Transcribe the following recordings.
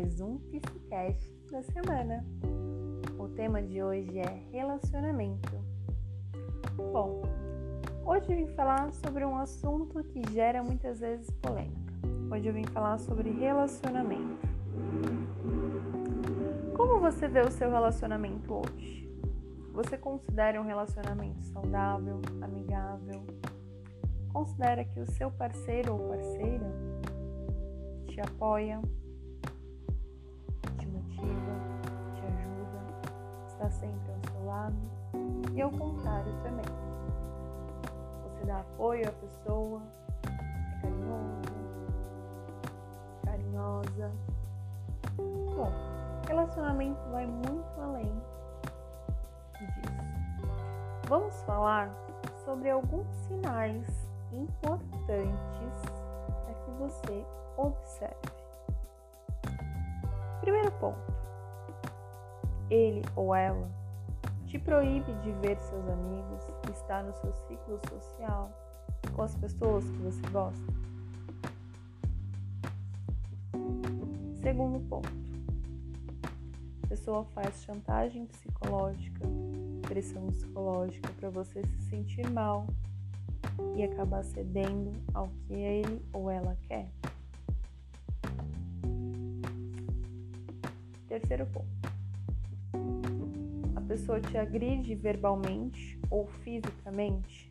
mais um Psicast da semana. O tema de hoje é relacionamento. Bom, hoje eu vim falar sobre um assunto que gera muitas vezes polêmica. Hoje eu vim falar sobre relacionamento. Como você vê o seu relacionamento hoje? Você considera um relacionamento saudável, amigável? Considera que o seu parceiro ou parceira te apoia, sempre ao seu lado e ao contrário também. Você dá apoio à pessoa, é carinhoso, carinhosa. Bom, relacionamento vai muito além disso. Vamos falar sobre alguns sinais importantes para que você observe. Primeiro ponto: ele ou ela te proíbe de ver seus amigos, estar no seu ciclo social com as pessoas que você gosta. Segundo ponto: a pessoa faz chantagem psicológica, pressão psicológica para você se sentir mal e acabar cedendo ao que ele ou ela quer. Terceiro ponto. Pessoa te agride verbalmente ou fisicamente.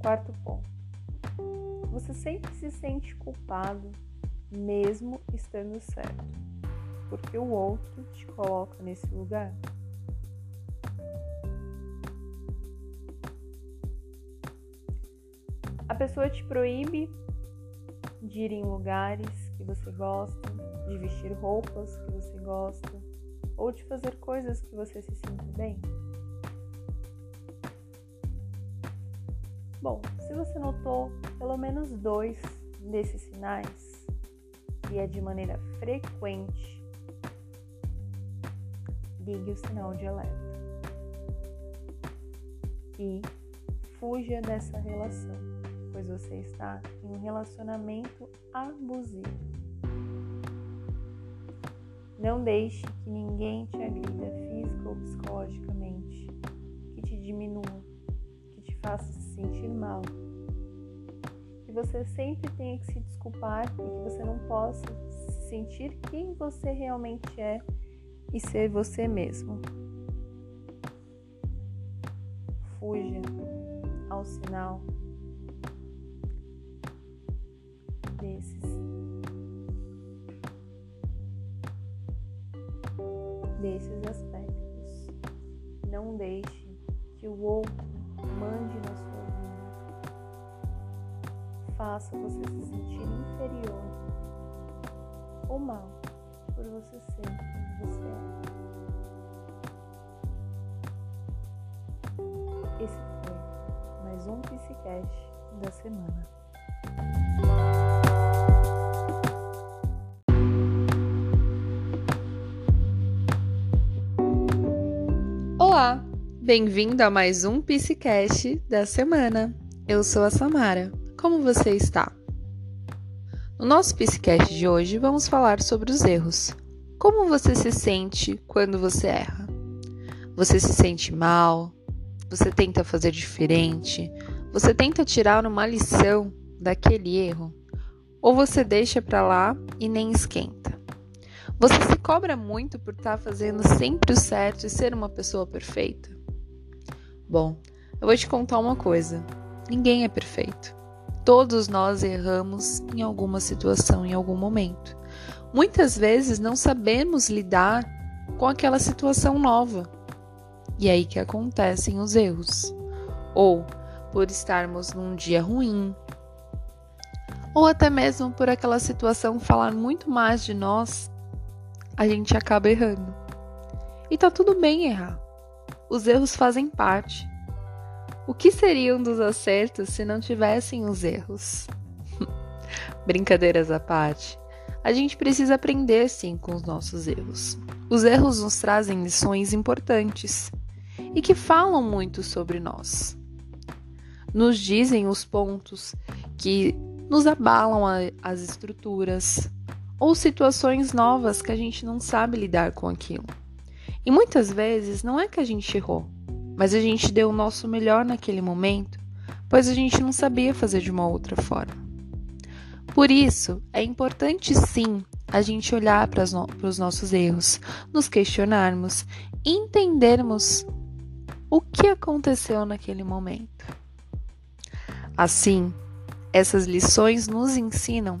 Quarto ponto. Você sempre se sente culpado, mesmo estando certo, porque o outro te coloca nesse lugar. A pessoa te proíbe de ir em lugares que você gosta, de vestir roupas que você gosta ou de fazer coisas que você se sinta bem? Bom, se você notou pelo menos dois desses sinais e é de maneira frequente, ligue o sinal de alerta e fuja dessa relação pois você está em um relacionamento abusivo. Não deixe que ninguém te agrida física ou psicologicamente, que te diminua, que te faça se sentir mal. Que você sempre tenha que se desculpar e que você não possa sentir quem você realmente é e ser você mesmo. Fuja ao sinal desses. Desses aspectos. Não deixe que o outro mande na sua vida. Faça você se sentir inferior ou mal por você ser quem você é. Esse foi mais um Psicast da semana. Bem-vindo a mais um Psicast da semana. Eu sou a Samara. Como você está? No nosso Psicast de hoje vamos falar sobre os erros. Como você se sente quando você erra? Você se sente mal? Você tenta fazer diferente? Você tenta tirar uma lição daquele erro? Ou você deixa para lá e nem esquenta? Você se cobra muito por estar tá fazendo sempre o certo e ser uma pessoa perfeita? Bom, eu vou te contar uma coisa: ninguém é perfeito. Todos nós erramos em alguma situação, em algum momento. Muitas vezes não sabemos lidar com aquela situação nova. E é aí que acontecem os erros. Ou por estarmos num dia ruim, ou até mesmo por aquela situação falar muito mais de nós a gente acaba errando. E tá tudo bem errar. Os erros fazem parte. O que seriam dos acertos se não tivessem os erros? Brincadeiras à parte. A gente precisa aprender sim com os nossos erros. Os erros nos trazem lições importantes e que falam muito sobre nós. Nos dizem os pontos que nos abalam a, as estruturas ou situações novas que a gente não sabe lidar com aquilo. E muitas vezes não é que a gente errou, mas a gente deu o nosso melhor naquele momento, pois a gente não sabia fazer de uma outra forma. Por isso, é importante sim a gente olhar para os nossos erros, nos questionarmos entendermos o que aconteceu naquele momento. Assim, essas lições nos ensinam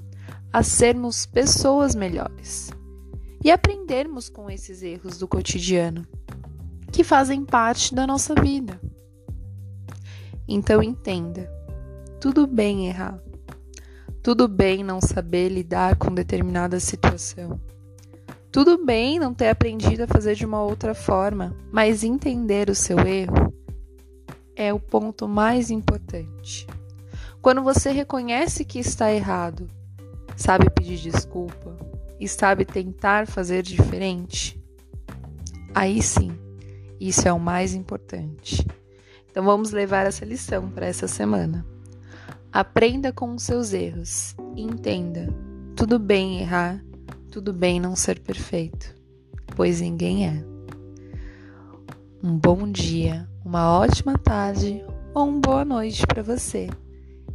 a sermos pessoas melhores e aprendermos com esses erros do cotidiano que fazem parte da nossa vida. Então entenda, tudo bem errar. Tudo bem não saber lidar com determinada situação. Tudo bem não ter aprendido a fazer de uma outra forma, mas entender o seu erro é o ponto mais importante. Quando você reconhece que está errado, sabe pedir desculpa e sabe tentar fazer diferente, aí sim, isso é o mais importante. Então vamos levar essa lição para essa semana. Aprenda com os seus erros e entenda: tudo bem errar, tudo bem não ser perfeito, pois ninguém é. Um bom dia, uma ótima tarde ou uma boa noite para você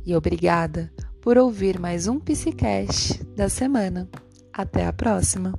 e obrigada por ouvir mais um Psicast da semana. Até a próxima!